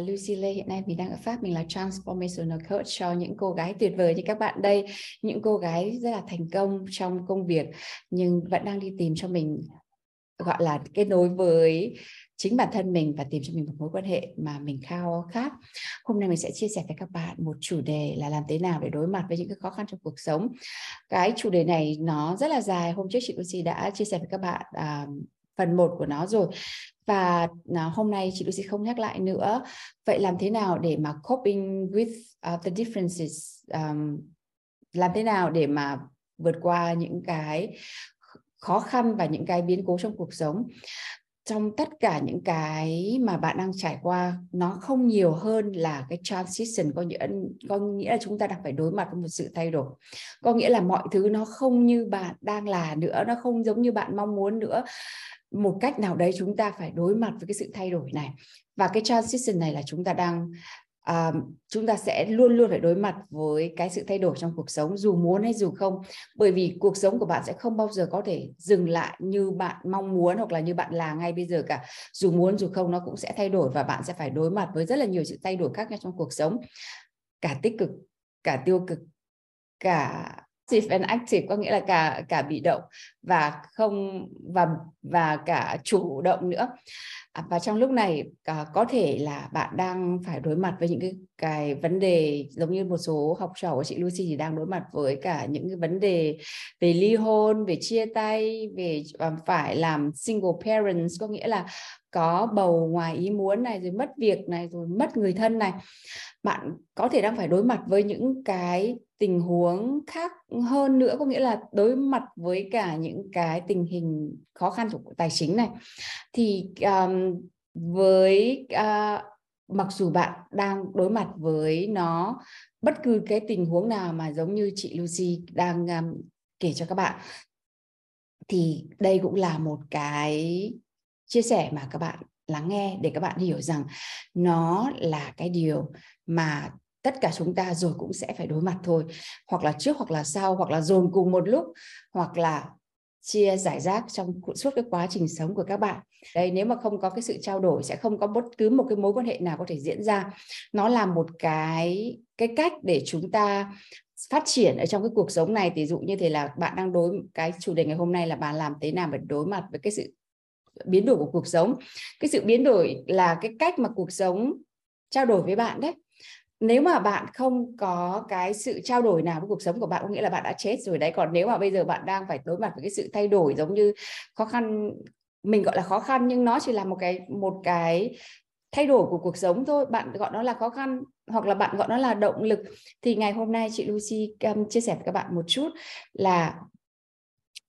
Lucy Lê hiện nay mình đang ở Pháp mình là transformational coach cho những cô gái tuyệt vời như các bạn đây những cô gái rất là thành công trong công việc nhưng vẫn đang đi tìm cho mình gọi là kết nối với chính bản thân mình và tìm cho mình một mối quan hệ mà mình khao khát. Hôm nay mình sẽ chia sẻ với các bạn một chủ đề là làm thế nào để đối mặt với những cái khó khăn trong cuộc sống. Cái chủ đề này nó rất là dài. Hôm trước chị Lucy đã chia sẻ với các bạn à, phần 1 của nó rồi và à, hôm nay chị Lucy không nhắc lại nữa. Vậy làm thế nào để mà coping with uh, the differences um, làm thế nào để mà vượt qua những cái khó khăn và những cái biến cố trong cuộc sống? Trong tất cả những cái mà bạn đang trải qua, nó không nhiều hơn là cái transition, có nghĩa có nghĩa là chúng ta đang phải đối mặt với một sự thay đổi. Có nghĩa là mọi thứ nó không như bạn đang là nữa, nó không giống như bạn mong muốn nữa. Một cách nào đấy chúng ta phải đối mặt với cái sự thay đổi này. Và cái transition này là chúng ta đang à, chúng ta sẽ luôn luôn phải đối mặt với cái sự thay đổi trong cuộc sống dù muốn hay dù không. Bởi vì cuộc sống của bạn sẽ không bao giờ có thể dừng lại như bạn mong muốn hoặc là như bạn là ngay bây giờ cả. Dù muốn dù không nó cũng sẽ thay đổi và bạn sẽ phải đối mặt với rất là nhiều sự thay đổi khác nhau trong cuộc sống. Cả tích cực cả tiêu cực cả passive and active có nghĩa là cả cả bị động và không, và và cả chủ động nữa. À, và trong lúc này à, có thể là bạn đang phải đối mặt với những cái cái vấn đề giống như một số học trò của chị Lucy thì đang đối mặt với cả những cái vấn đề về ly hôn, về chia tay, về à, phải làm single parents, có nghĩa là có bầu ngoài ý muốn này rồi mất việc này rồi mất người thân này. Bạn có thể đang phải đối mặt với những cái tình huống khác hơn nữa có nghĩa là đối mặt với cả những cái tình hình khó khăn của tài chính này. Thì um, với uh, mặc dù bạn đang đối mặt với nó bất cứ cái tình huống nào mà giống như chị Lucy đang um, kể cho các bạn thì đây cũng là một cái chia sẻ mà các bạn lắng nghe để các bạn hiểu rằng nó là cái điều mà tất cả chúng ta rồi cũng sẽ phải đối mặt thôi. Hoặc là trước, hoặc là sau, hoặc là dồn cùng một lúc, hoặc là chia giải rác trong suốt cái quá trình sống của các bạn. Đây nếu mà không có cái sự trao đổi, sẽ không có bất cứ một cái mối quan hệ nào có thể diễn ra. Nó là một cái cái cách để chúng ta phát triển ở trong cái cuộc sống này. Thì dụ như thế là bạn đang đối cái chủ đề ngày hôm nay là bạn làm thế nào để đối mặt với cái sự biến đổi của cuộc sống. Cái sự biến đổi là cái cách mà cuộc sống trao đổi với bạn đấy. Nếu mà bạn không có cái sự trao đổi nào với cuộc sống của bạn có nghĩa là bạn đã chết rồi đấy. Còn nếu mà bây giờ bạn đang phải đối mặt với cái sự thay đổi giống như khó khăn mình gọi là khó khăn nhưng nó chỉ là một cái một cái thay đổi của cuộc sống thôi. Bạn gọi nó là khó khăn hoặc là bạn gọi nó là động lực. Thì ngày hôm nay chị Lucy um, chia sẻ với các bạn một chút là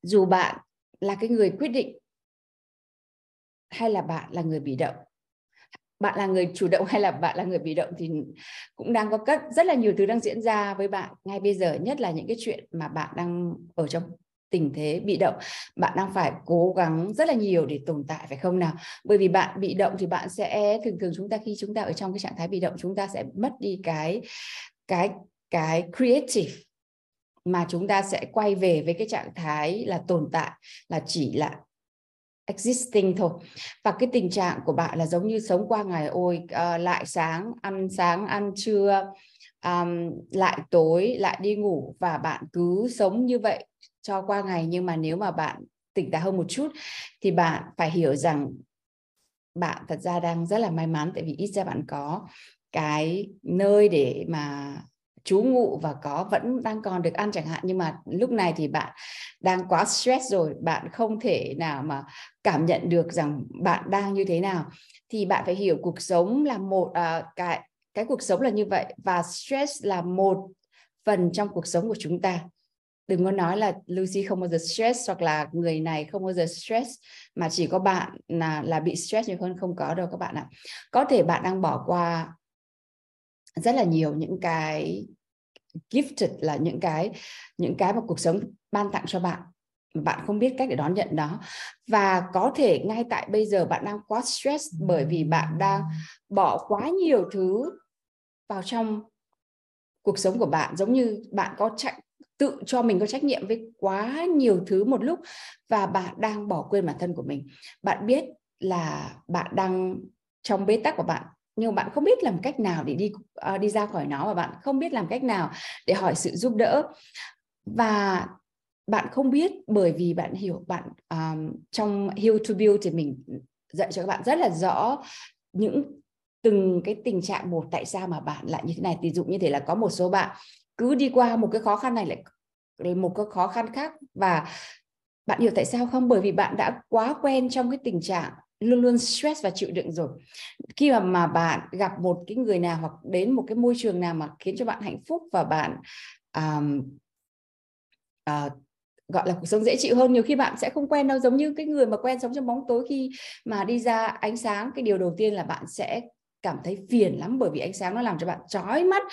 dù bạn là cái người quyết định hay là bạn là người bị động? Bạn là người chủ động hay là bạn là người bị động thì cũng đang có rất rất là nhiều thứ đang diễn ra với bạn ngay bây giờ, nhất là những cái chuyện mà bạn đang ở trong tình thế bị động. Bạn đang phải cố gắng rất là nhiều để tồn tại, phải không nào? Bởi vì bạn bị động thì bạn sẽ, thường thường chúng ta, khi chúng ta ở trong cái trạng thái bị động, chúng ta sẽ mất đi cái cái cái creative mà chúng ta sẽ quay về với cái trạng thái là tồn tại, là chỉ là existing thôi. Và cái tình trạng của bạn là giống như sống qua ngày ôi uh, lại sáng ăn sáng ăn trưa um, lại tối lại đi ngủ và bạn cứ sống như vậy cho qua ngày. Nhưng mà nếu mà bạn tỉnh táo hơn một chút thì bạn phải hiểu rằng bạn thật ra đang rất là may mắn tại vì ít ra bạn có cái nơi để mà chú ngụ và có vẫn đang còn được ăn chẳng hạn nhưng mà lúc này thì bạn đang quá stress rồi bạn không thể nào mà cảm nhận được rằng bạn đang như thế nào. Thì bạn phải hiểu cuộc sống là một à, cái cái cuộc sống là như vậy và stress là một phần trong cuộc sống của chúng ta. Đừng có nói là Lucy không bao giờ stress hoặc là người này không bao giờ stress mà chỉ có bạn là là bị stress nhiều hơn không có đâu các bạn ạ. Có thể bạn đang bỏ qua rất là nhiều những cái gifted là những cái những cái mà cuộc sống ban tặng cho bạn. Bạn không biết cách để đón nhận đó và có thể ngay tại bây giờ bạn đang quá stress bởi vì bạn đang bỏ quá nhiều thứ vào trong cuộc sống của bạn. Giống như bạn có chạy tự cho mình có trách nhiệm với quá nhiều thứ một lúc và bạn đang bỏ quên bản thân của mình. Bạn biết là bạn đang trong bế tắc của bạn nhưng bạn không biết làm cách nào để đi uh, đi ra khỏi nó và bạn không biết làm cách nào để hỏi sự giúp đỡ. Và bạn không biết bởi vì bạn hiểu bạn um, trong Heal to Build thì mình dạy cho các bạn rất là rõ những từng cái tình trạng một tại sao mà bạn lại như thế này. Ví dụ như thế là có một số bạn cứ đi qua một cái khó khăn này lại một cái khó khăn khác. Và bạn hiểu tại sao không? Bởi vì bạn đã quá quen trong cái tình trạng luôn luôn stress và chịu đựng rồi. Khi mà mà bạn gặp một cái người nào hoặc đến một cái môi trường nào mà khiến cho bạn hạnh phúc và bạn um, uh, gọi là cuộc sống dễ chịu hơn nhiều khi bạn sẽ không quen đâu. Giống như cái người mà quen sống trong bóng tối khi mà đi ra ánh sáng cái điều đầu tiên là bạn sẽ cảm thấy phiền lắm bởi vì ánh sáng nó làm cho bạn chói mắt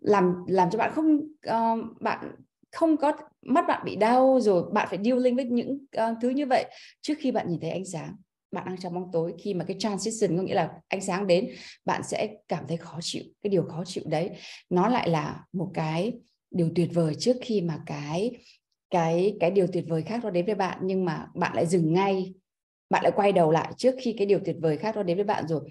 làm làm cho bạn không uh, bạn không có mắt bạn bị đau rồi bạn phải dealing với những uh, thứ như vậy trước khi bạn nhìn thấy ánh sáng bạn đang trong bóng tối. Khi mà cái transition có nghĩa là ánh sáng đến, bạn sẽ cảm thấy khó chịu, cái điều khó chịu đấy. Nó lại là một cái điều tuyệt vời trước khi mà cái cái cái điều tuyệt vời khác nó đến với bạn. Nhưng mà bạn lại dừng ngay, bạn lại quay đầu lại trước khi cái điều tuyệt vời khác nó đến với bạn rồi.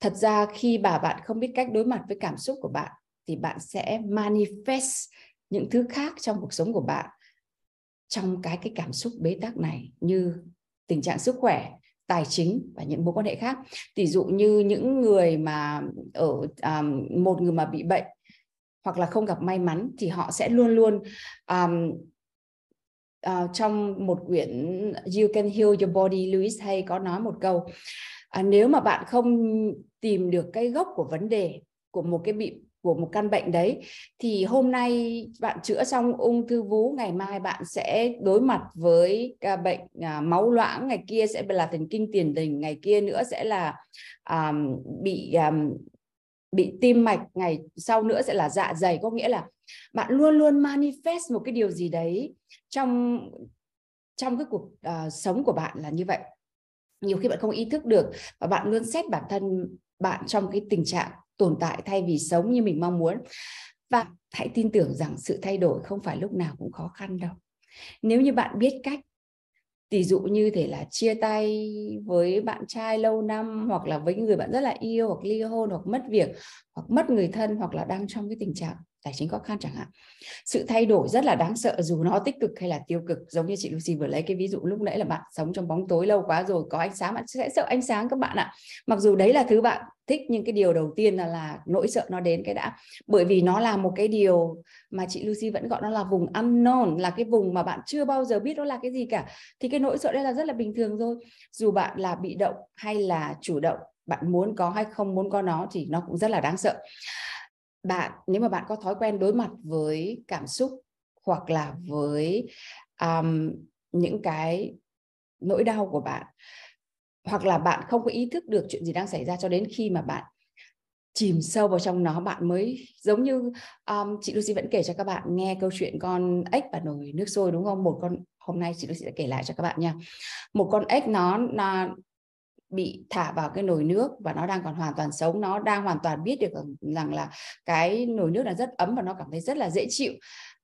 Thật ra khi bà bạn không biết cách đối mặt với cảm xúc của bạn, thì bạn sẽ manifest những thứ khác trong cuộc sống của bạn trong cái cái cảm xúc bế tắc này, như tình trạng sức khỏe tài chính và những mối quan hệ khác. Tỷ dụ như những người mà ở um, một người mà bị bệnh hoặc là không gặp may mắn thì họ sẽ luôn luôn um, uh, trong một quyển You Can Heal Your Body Lewis Hay có nói một câu uh, nếu mà bạn không tìm được cái gốc của vấn đề của một cái bị của một căn bệnh đấy. Thì hôm nay bạn chữa xong ung thư vú ngày mai bạn sẽ đối mặt với ca bệnh à, máu loãng ngày kia sẽ là thần kinh tiền đình ngày kia nữa sẽ là à, bị à, bị tim mạch ngày sau nữa sẽ là dạ dày. Có nghĩa là bạn luôn luôn manifest một cái điều gì đấy trong trong cái cuộc uh, sống của bạn là như vậy. Nhiều khi bạn không ý thức được và bạn luôn xét bản thân bạn trong cái tình trạng tồn tại thay vì sống như mình mong muốn. Và hãy tin tưởng rằng sự thay đổi không phải lúc nào cũng khó khăn đâu. Nếu như bạn biết cách tỷ dụ như thể là chia tay với bạn trai lâu năm, hoặc là với người bạn rất là yêu, hoặc ly hôn, hoặc mất việc, hoặc mất người thân, hoặc là đang trong cái tình trạng tài chính khó khăn chẳng hạn. Sự thay đổi rất là đáng sợ, dù nó tích cực hay là tiêu cực, giống như chị Lucy vừa lấy cái ví dụ lúc nãy là bạn sống trong bóng tối lâu quá rồi, có ánh sáng, bạn sẽ sợ ánh sáng các bạn ạ. Mặc dù đấy là thứ bạn thích, nhưng cái điều đầu tiên là là nỗi sợ nó đến cái đã. Bởi vì nó là một cái điều mà chị Lucy vẫn gọi nó là vùng unknown, là cái vùng mà bạn chưa bao giờ biết nó là cái gì cả. Thì cái nỗi sợ đây là rất là bình thường thôi. Dù bạn là bị động hay là chủ động, bạn muốn có hay không muốn có nó thì nó cũng rất là đáng sợ bạn nếu mà bạn có thói quen đối mặt với cảm xúc hoặc là với um, những cái nỗi đau của bạn hoặc là bạn không có ý thức được chuyện gì đang xảy ra cho đến khi mà bạn chìm sâu vào trong nó bạn mới giống như um, chị Lucy vẫn kể cho các bạn nghe câu chuyện con ếch và nồi nước sôi đúng không? Một con hôm nay chị Lucy sẽ kể lại cho các bạn nha. Một con ếch nó, nó bị thả vào cái nồi nước và nó đang còn hoàn toàn sống nó đang hoàn toàn biết được rằng là cái nồi nước là rất ấm và nó cảm thấy rất là dễ chịu.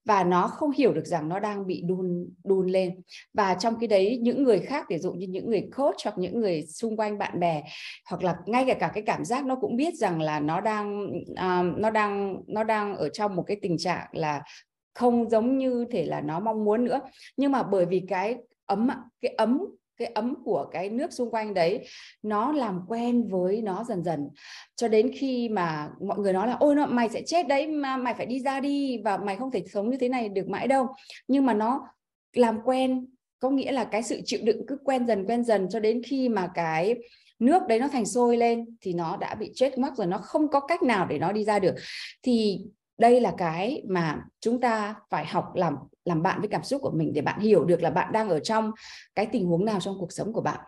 Và nó không hiểu được rằng nó đang bị đun đun lên. Và trong cái đấy những người khác ví dụ như những người coach hoặc những người xung quanh bạn bè hoặc là ngay cả cả cái cảm giác nó cũng biết rằng là nó đang uh, nó đang nó đang ở trong một cái tình trạng là không giống như thể là nó mong muốn nữa. Nhưng mà bởi vì cái ấm cái ấm cái ấm của cái nước xung quanh đấy, nó làm quen với nó dần dần. Cho đến khi mà mọi người nói là, ôi, nó, mày sẽ chết đấy mà mày phải đi ra đi và mày không thể sống như thế này được mãi đâu. Nhưng mà nó làm quen, có nghĩa là cái sự chịu đựng cứ quen dần quen dần cho đến khi mà cái nước đấy nó thành sôi lên thì nó đã bị chết mất rồi, nó không có cách nào để nó đi ra được. Thì đây là cái mà chúng ta phải học làm làm bạn với cảm xúc của mình để bạn hiểu được là bạn đang ở trong cái tình huống nào trong cuộc sống của bạn.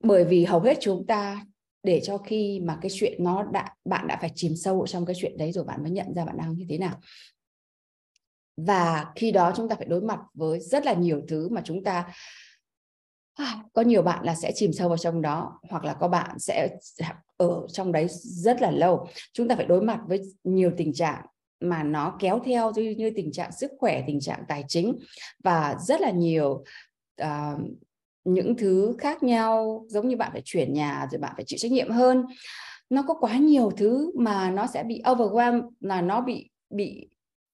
Bởi vì hầu hết chúng ta, để cho khi mà cái chuyện nó đã, bạn đã phải chìm sâu trong cái chuyện đấy rồi bạn mới nhận ra bạn đang như thế nào. Và khi đó chúng ta phải đối mặt với rất là nhiều thứ mà chúng ta à, có nhiều bạn là sẽ chìm sâu vào trong đó hoặc là có bạn sẽ ở trong đấy rất là lâu. Chúng ta phải đối mặt với nhiều tình trạng mà nó kéo theo như, như tình trạng sức khỏe tình trạng tài chính và rất là nhiều uh, những thứ khác nhau. Giống như bạn phải chuyển nhà rồi bạn phải chịu trách nhiệm hơn. Nó có quá nhiều thứ mà nó sẽ bị overwhelm là nó bị bị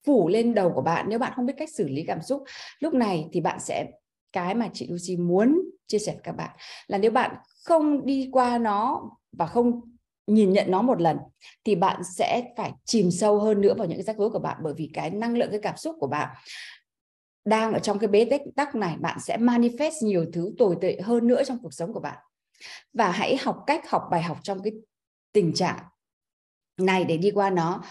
phủ lên đầu của bạn. Nếu bạn không biết cách xử lý cảm xúc lúc này thì bạn sẽ cái mà chị Lucy muốn chia sẻ với các bạn là nếu bạn không đi qua nó và không nhìn nhận nó một lần thì bạn sẽ phải chìm sâu hơn nữa vào những cái rắc rối của bạn. Bởi vì cái năng lượng cái cảm xúc của bạn đang ở trong cái bế tắc này bạn sẽ manifest nhiều thứ tồi tệ hơn nữa trong cuộc sống của bạn. Và hãy học cách học bài học trong cái tình trạng này để đi qua nó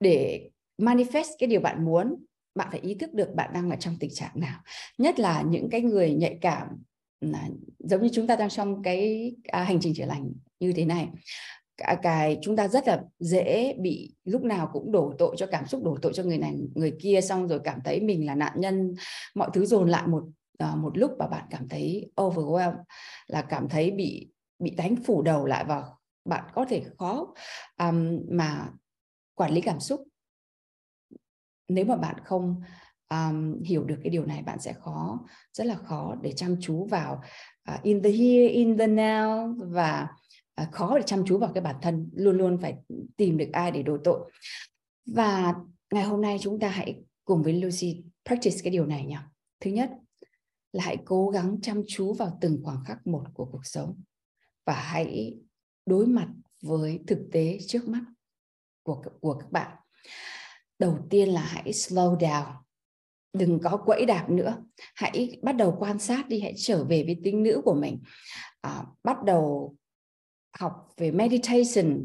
để manifest cái điều bạn muốn. Bạn phải ý thức được bạn đang ở trong tình trạng nào. Nhất là những cái người nhạy cảm giống như chúng ta đang trong cái à, hành trình chữa lành như thế này. Cái chúng ta rất là dễ bị lúc nào cũng đổ tội cho cảm xúc đổ tội cho người này người kia xong rồi cảm thấy mình là nạn nhân mọi thứ dồn lại một ờ, một lúc và bạn cảm thấy overwhelmed là cảm thấy bị bị đánh phủ đầu lại và bạn có thể khó um, mà quản lý cảm xúc. Nếu mà bạn không um, hiểu được cái điều này bạn sẽ khó rất là khó để chăm chú vào uh, in the here in the now và Ờ, khó để chăm chú vào cái bản thân luôn luôn phải tìm được ai để đổ tội. Và ngày hôm nay chúng ta hãy cùng với Lucy practice cái điều này nhé thứ nhất là hãy cố gắng chăm chú vào từng khoảng khắc một của cuộc sống và hãy đối mặt với thực tế trước mắt của của các bạn. Đầu tiên là hãy slow down đừng có quẫy đạp nữa. Hãy bắt đầu quan sát đi hãy trở về với tính nữ của mình. À, bắt đầu học về meditation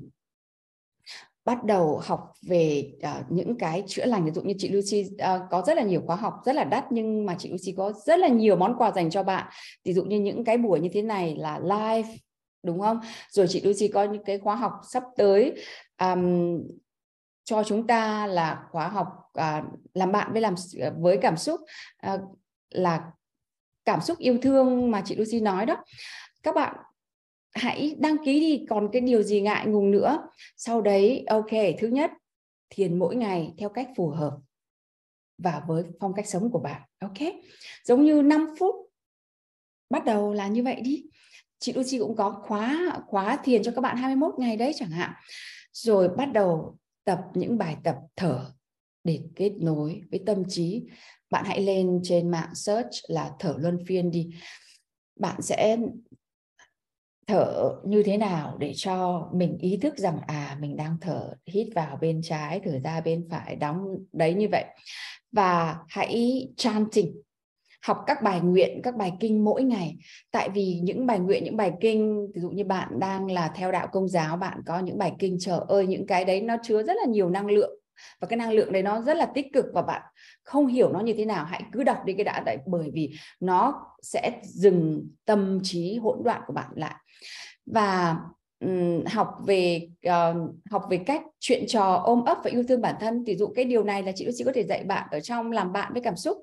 bắt đầu học về uh, những cái chữa lành ví dụ như chị Lucy uh, có rất là nhiều khóa học rất là đắt nhưng mà chị Lucy có rất là nhiều món quà dành cho bạn. Ví dụ như những cái buổi như thế này là live đúng không? Rồi chị Lucy có những cái khóa học sắp tới um, cho chúng ta là khóa học uh, làm bạn với làm với cảm xúc uh, là cảm xúc yêu thương mà chị Lucy nói đó. Các bạn hãy đăng ký đi, còn cái điều gì ngại ngùng nữa? Sau đấy, ok, thứ nhất, thiền mỗi ngày theo cách phù hợp và với phong cách sống của bạn, ok? Giống như 5 phút bắt đầu là như vậy đi. Chị Lucy cũng có khóa khóa thiền cho các bạn 21 ngày đấy chẳng hạn. Rồi bắt đầu tập những bài tập thở để kết nối với tâm trí. Bạn hãy lên trên mạng search là thở luân phiên đi. Bạn sẽ thở như thế nào để cho mình ý thức rằng à mình đang thở hít vào bên trái, thở ra bên phải, đóng đấy như vậy. Và hãy chanting, học các bài nguyện, các bài kinh mỗi ngày. Tại vì những bài nguyện, những bài kinh, ví dụ như bạn đang là theo đạo công giáo, bạn có những bài kinh, trời ơi, những cái đấy nó chứa rất là nhiều năng lượng và cái năng lượng đấy nó rất là tích cực và bạn không hiểu nó như thế nào hãy cứ đọc đi cái đã đấy bởi vì nó sẽ dừng tâm trí hỗn loạn của bạn lại. Và um, học về uh, học về cách chuyện trò ôm ấp và yêu thương bản thân ví dụ cái điều này là chị chị có thể dạy bạn ở trong làm bạn với cảm xúc.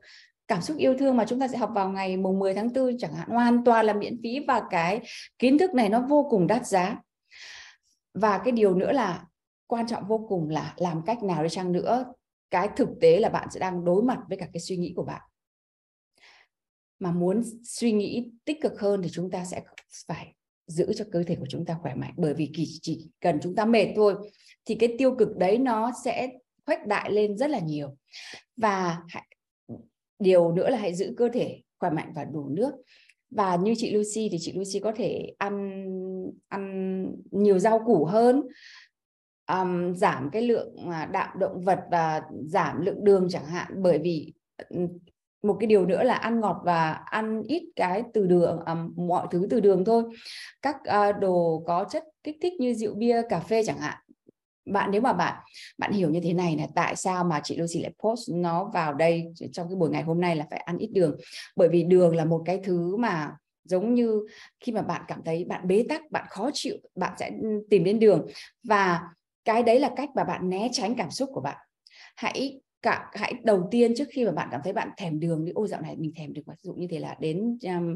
Cảm xúc yêu thương mà chúng ta sẽ học vào ngày mùng 10 tháng 4 chẳng hạn hoàn toàn là miễn phí và cái kiến thức này nó vô cùng đắt giá. Và cái điều nữa là quan trọng vô cùng là làm cách nào đi chăng nữa cái thực tế là bạn sẽ đang đối mặt với cả cái suy nghĩ của bạn. Mà muốn suy nghĩ tích cực hơn thì chúng ta sẽ phải giữ cho cơ thể của chúng ta khỏe mạnh. Bởi vì chỉ cần chúng ta mệt thôi thì cái tiêu cực đấy nó sẽ khuếch đại lên rất là nhiều. Và điều nữa là hãy giữ cơ thể khỏe mạnh và đủ nước. Và như chị Lucy thì chị Lucy có thể ăn ăn nhiều rau củ hơn um, giảm cái lượng à, đạm động vật và giảm lượng đường chẳng hạn. Bởi vì một cái điều nữa là ăn ngọt và ăn ít cái từ đường um, mọi thứ từ đường thôi. Các uh, đồ có chất kích thích như rượu bia cà phê chẳng hạn. Bạn nếu mà bạn bạn hiểu như thế này là tại sao mà chị Lucy lại post nó vào đây trong cái buổi ngày hôm nay là phải ăn ít đường? Bởi vì đường là một cái thứ mà giống như khi mà bạn cảm thấy bạn bế tắc bạn khó chịu bạn sẽ tìm đến đường. Và cái đấy là cách mà bạn né tránh cảm xúc của bạn. Hãy cả hãy đầu tiên trước khi mà bạn cảm thấy bạn thèm đường đi ôi dạo này mình thèm được ví dụ như thế là đến um,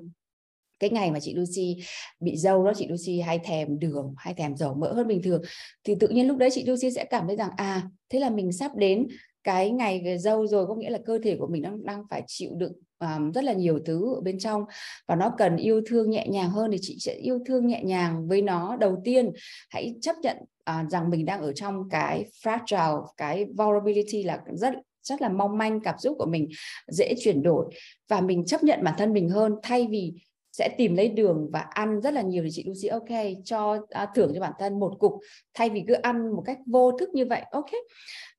cái ngày mà chị Lucy bị dâu đó chị Lucy hay thèm đường hay thèm dầu mỡ hơn bình thường thì tự nhiên lúc đấy chị Lucy sẽ cảm thấy rằng à thế là mình sắp đến cái ngày dâu rồi. Có nghĩa là cơ thể của mình đang đang phải chịu đựng um, rất là nhiều thứ ở bên trong và nó cần yêu thương nhẹ nhàng hơn thì chị sẽ yêu thương nhẹ nhàng với nó. Đầu tiên hãy chấp nhận uh, rằng mình đang ở trong cái fragile cái vulnerability là rất rất là mong manh cảm xúc của mình dễ chuyển đổi và mình chấp nhận bản thân mình hơn. Thay vì sẽ tìm lấy đường và ăn rất là nhiều thì chị Lucy ok cho à, thưởng cho bản thân một cục. Thay vì cứ ăn một cách vô thức như vậy ok.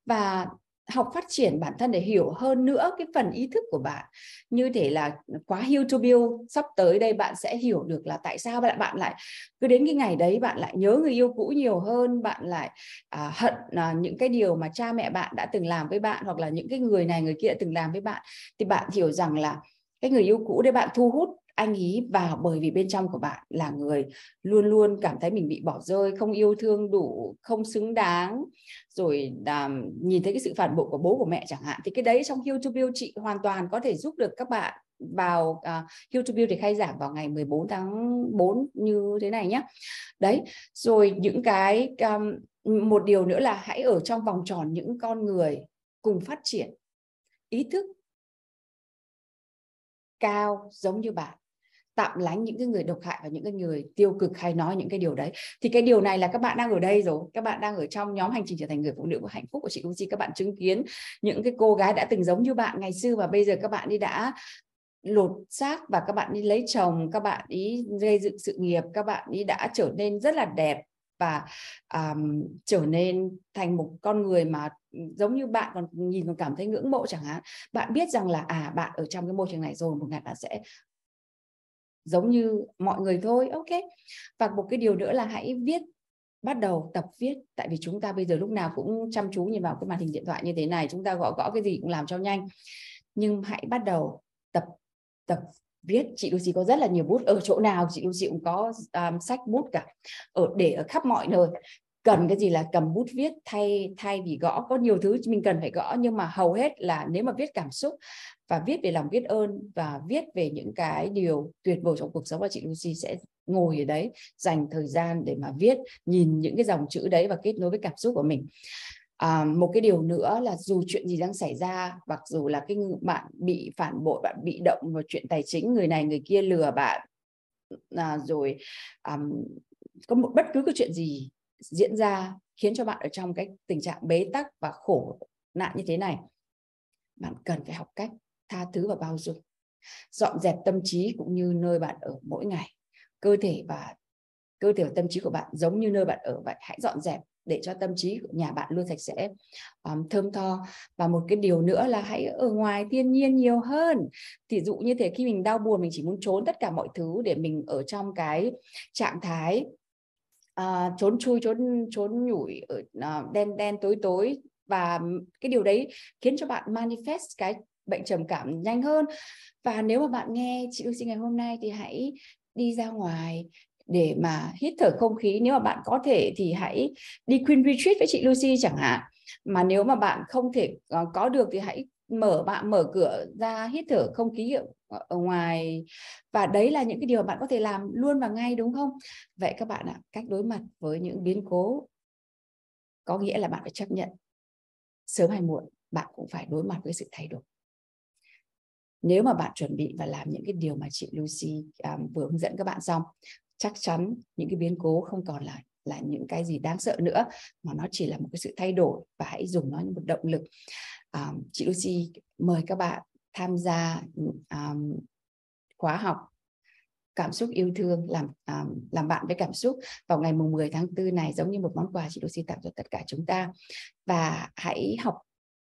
Và học phát triển bản thân để hiểu hơn nữa cái phần ý thức của bạn. Như thể là quá hill to build sắp tới đây bạn sẽ hiểu được là tại sao bạn bạn lại cứ đến cái ngày đấy bạn lại nhớ người yêu cũ nhiều hơn bạn lại à, hận à, những cái điều mà cha mẹ bạn đã từng làm với bạn hoặc là những cái người này người kia đã từng làm với bạn thì bạn hiểu rằng là cái người yêu cũ đấy bạn thu hút anh ý vào bởi vì bên trong của bạn là người luôn luôn cảm thấy mình bị bỏ rơi không yêu thương đủ không xứng đáng. Rồi um, nhìn thấy cái sự phản bội của bố của mẹ chẳng hạn thì cái đấy trong Heal to Build chị hoàn toàn có thể giúp được các bạn vào uh, Heal to Build thì khai giảng vào ngày 14 tháng 4 như thế này nhé đấy rồi những cái um, một điều nữa là hãy ở trong vòng tròn những con người cùng phát triển ý thức cao giống như bạn tạm lánh những cái người độc hại và những cái người tiêu cực hay nói những cái điều đấy. Thì cái điều này là các bạn đang ở đây rồi các bạn đang ở trong nhóm hành trình trở thành người phụ nữ của hạnh phúc của chị Lucy các bạn chứng kiến những cái cô gái đã từng giống như bạn ngày xưa và bây giờ các bạn đi đã lột xác và các bạn đi lấy chồng các bạn ý gây dựng sự nghiệp các bạn đi đã trở nên rất là đẹp và um, trở nên thành một con người mà ừ, giống như bạn còn nhìn còn cảm thấy ngưỡng mộ chẳng hạn. Bạn biết rằng là à bạn ở trong cái môi trường này rồi một ngày bạn sẽ giống như mọi người thôi ok. Và một cái điều nữa là hãy viết bắt đầu tập viết. Tại vì chúng ta bây giờ lúc nào cũng chăm chú nhìn vào cái màn hình điện thoại như thế này chúng ta gõ gõ cái gì cũng làm cho nhanh. Nhưng hãy bắt đầu tập tập viết. Chị Lucy có rất là nhiều bút ở chỗ nào chị Lucy cũng có um, sách bút cả ở để ở khắp mọi nơi cần cái gì là cầm bút viết thay thay vì gõ. Có nhiều thứ mình cần phải gõ nhưng mà hầu hết là nếu mà viết cảm xúc và viết về lòng biết ơn và viết về những cái điều tuyệt vời trong cuộc sống và chị Lucy sẽ ngồi ở đấy dành thời gian để mà viết nhìn những cái dòng chữ đấy và kết nối với cảm xúc của mình. À, một cái điều nữa là dù chuyện gì đang xảy ra mặc dù là cái bạn bị phản bội bạn bị động vào chuyện tài chính người này người kia lừa bạn à, rồi um, có một bất cứ cái chuyện gì diễn ra khiến cho bạn ở trong cái tình trạng bế tắc và khổ nạn như thế này. Bạn cần phải học cách tha thứ và bao dung dọn dẹp tâm trí cũng như nơi bạn ở mỗi ngày. Cơ thể và cơ thể và tâm trí của bạn giống như nơi bạn ở vậy hãy dọn dẹp để cho tâm trí của nhà bạn luôn sạch sẽ um, thơm tho. Và một cái điều nữa là hãy ở ngoài thiên nhiên nhiều hơn. Thì dụ như thế khi mình đau buồn mình chỉ muốn trốn tất cả mọi thứ để mình ở trong cái trạng thái uh, trốn chui trốn trốn nhủi ở uh, đen đen tối tối. Và cái điều đấy khiến cho bạn manifest cái bệnh trầm cảm nhanh hơn. Và nếu mà bạn nghe chị Lucy ngày hôm nay thì hãy đi ra ngoài để mà hít thở không khí. Nếu mà bạn có thể thì hãy đi Queen Retreat với chị Lucy chẳng hạn. Mà nếu mà bạn không thể ờ, có được thì hãy mở bạn mở cửa ra hít thở không khí ở, ở ngoài. Và đấy là những cái điều bạn có thể làm luôn và ngay đúng không? Vậy các bạn ạ cách đối mặt với những biến cố có nghĩa là bạn phải chấp nhận. Sớm hay muộn bạn cũng phải đối mặt với sự thay đổi. Nếu mà bạn chuẩn bị và làm những cái điều mà chị Lucy um, vừa hướng dẫn các bạn xong chắc chắn những cái biến cố không còn là là những cái gì đáng sợ nữa mà nó chỉ là một cái sự thay đổi và hãy dùng nó như một động lực um, chị Lucy mời các bạn tham gia um, khóa học cảm xúc yêu thương làm um, làm bạn với cảm xúc vào ngày mùng 10 tháng 4 này giống như một món quà chị Lucy tặng cho tất cả chúng ta. Và hãy học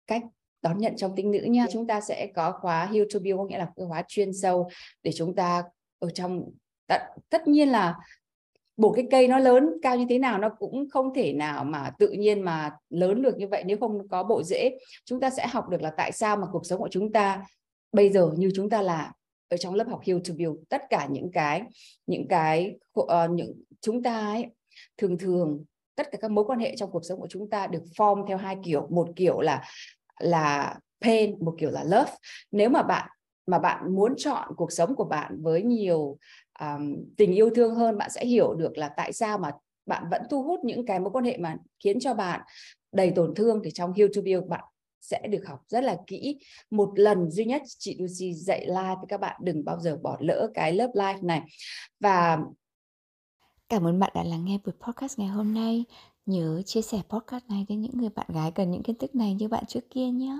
cách đón nhận trong tính nữ nha. Chúng ta sẽ có khóa Heal to Build có nghĩa là khóa chuyên sâu để chúng ta ở trong tất, tất nhiên là bổ cái cây nó lớn cao như thế nào nó cũng không thể nào mà tự nhiên mà lớn được như vậy nếu không có bộ rễ chúng ta sẽ học được là tại sao mà cuộc sống của chúng ta bây giờ như chúng ta là ở trong lớp học Heal to Build. Tất cả những cái những cái uh, những chúng ta ấy, thường thường tất cả các mối quan hệ trong cuộc sống của chúng ta được form theo hai kiểu. Một kiểu là là pain một kiểu là love. Nếu mà bạn mà bạn muốn chọn cuộc sống của bạn với nhiều um, tình yêu thương hơn bạn sẽ hiểu được là tại sao mà bạn vẫn thu hút những cái mối quan hệ mà khiến cho bạn đầy tổn thương thì trong Heal to Build bạn sẽ được học rất là kỹ. Một lần duy nhất chị Lucy dạy live với các bạn đừng bao giờ bỏ lỡ cái lớp live này. Và cảm ơn bạn đã lắng nghe buổi podcast ngày hôm nay. Nhớ chia sẻ podcast này với những người bạn gái cần những kiến thức này như bạn trước kia nhé